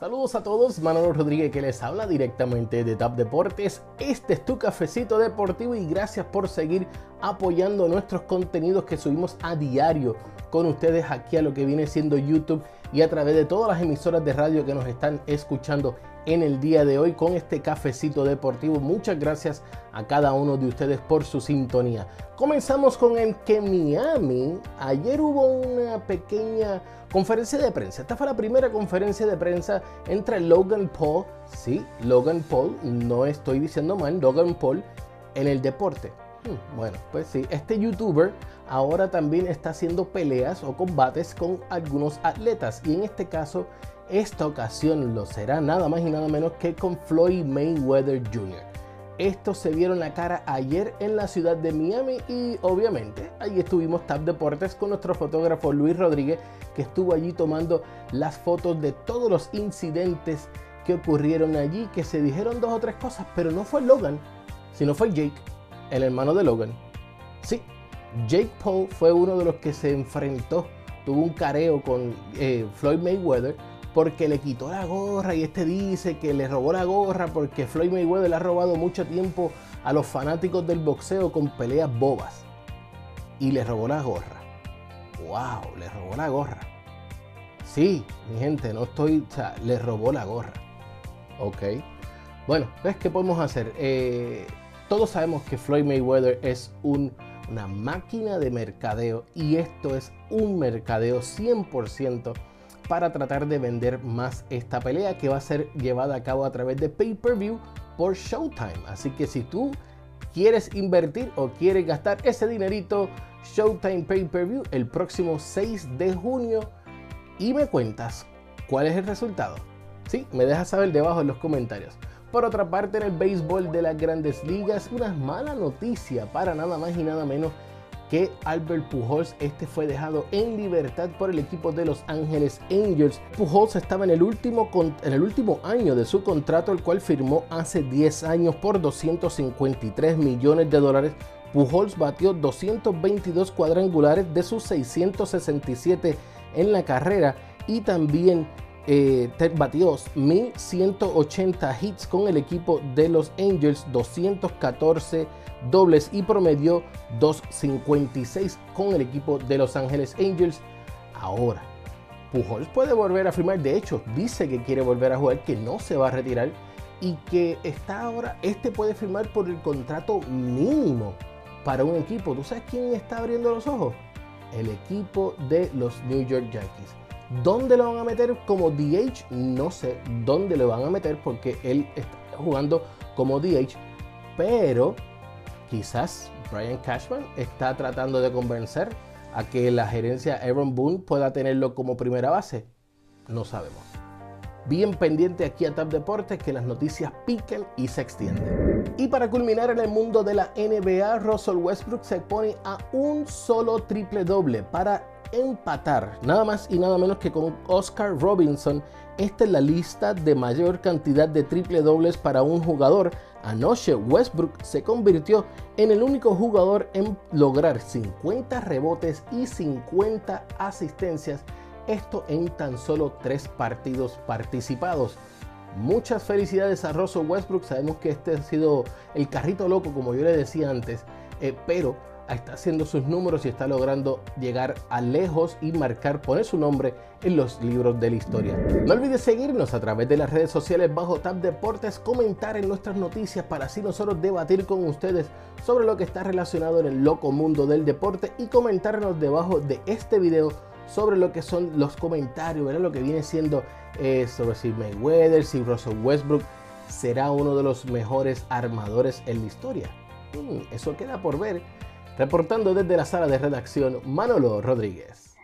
Saludos a todos, Manolo Rodríguez que les habla directamente de TAP Deportes. Este es tu cafecito deportivo y gracias por seguir apoyando nuestros contenidos que subimos a diario con ustedes aquí a lo que viene siendo YouTube y a través de todas las emisoras de radio que nos están escuchando en el día de hoy con este cafecito deportivo. Muchas gracias a cada uno de ustedes por su sintonía. Comenzamos con el que Miami, ayer hubo una pequeña conferencia de prensa. Esta fue la primera conferencia de prensa entre Logan Paul, sí, Logan Paul, no estoy diciendo mal, Logan Paul en el deporte. Hmm, bueno, pues sí, este youtuber ahora también está haciendo peleas o combates con algunos atletas y en este caso esta ocasión lo será nada más y nada menos que con Floyd Mayweather Jr. Estos se vieron la cara ayer en la ciudad de Miami y obviamente ahí estuvimos Tap Deportes con nuestro fotógrafo Luis Rodríguez que estuvo allí tomando las fotos de todos los incidentes que ocurrieron allí, que se dijeron dos o tres cosas, pero no fue Logan, sino fue Jake, el hermano de Logan. Sí, Jake Paul fue uno de los que se enfrentó, tuvo un careo con eh, Floyd Mayweather porque le quitó la gorra y este dice que le robó la gorra porque Floyd Mayweather le ha robado mucho tiempo a los fanáticos del boxeo con peleas bobas. Y le robó la gorra. ¡Wow! Le robó la gorra. Sí, mi gente, no estoy... O sea, le robó la gorra. Ok. Bueno, ¿ves qué podemos hacer? Eh, todos sabemos que Floyd Mayweather es una máquina de mercadeo y esto es un mercadeo 100% para tratar de vender más esta pelea que va a ser llevada a cabo a través de pay-per-view por Showtime. Así que si tú quieres invertir o quieres gastar ese dinerito, Showtime Pay-per-view el próximo 6 de junio y me cuentas cuál es el resultado. Sí, me dejas saber debajo en los comentarios. Por otra parte, en el béisbol de las grandes ligas, una mala noticia para nada más y nada menos que Albert Pujols este fue dejado en libertad por el equipo de Los Ángeles Angels. Pujols estaba en el último, en el último año de su contrato, el cual firmó hace 10 años por 253 millones de dólares. Pujols batió 222 cuadrangulares de sus 667 en la carrera y también eh, batió 1180 hits con el equipo de los Angels, 214 dobles y promedió 2.56 con el equipo de Los Ángeles Angels. Ahora, Pujols puede volver a firmar, de hecho, dice que quiere volver a jugar, que no se va a retirar y que está ahora, este puede firmar por el contrato mínimo para un equipo. ¿Tú sabes quién está abriendo los ojos? El equipo de los New York Yankees. ¿Dónde lo van a meter como DH? No sé dónde lo van a meter porque él está jugando como DH, pero quizás Brian Cashman está tratando de convencer a que la gerencia Aaron Boone pueda tenerlo como primera base. No sabemos. Bien pendiente aquí a Tap Deportes que las noticias piquen y se extienden. Y para culminar en el mundo de la NBA, Russell Westbrook se pone a un solo triple doble para empatar nada más y nada menos que con Oscar Robinson. Esta es la lista de mayor cantidad de triple dobles para un jugador. Anoche Westbrook se convirtió en el único jugador en lograr 50 rebotes y 50 asistencias. Esto en tan solo tres partidos participados. Muchas felicidades a Russell Westbrook. Sabemos que este ha sido el carrito loco, como yo le decía antes, eh, pero está haciendo sus números y está logrando llegar a lejos y marcar, poner su nombre en los libros de la historia. No olvides seguirnos a través de las redes sociales bajo Tab Deportes, comentar en nuestras noticias para así nosotros debatir con ustedes sobre lo que está relacionado en el loco mundo del deporte y comentarnos debajo de este video sobre lo que son los comentarios, ¿verdad? lo que viene siendo eh, sobre si Mayweather, si Russell Westbrook será uno de los mejores armadores en la historia. Hmm, eso queda por ver. Reportando desde la sala de redacción, Manolo Rodríguez.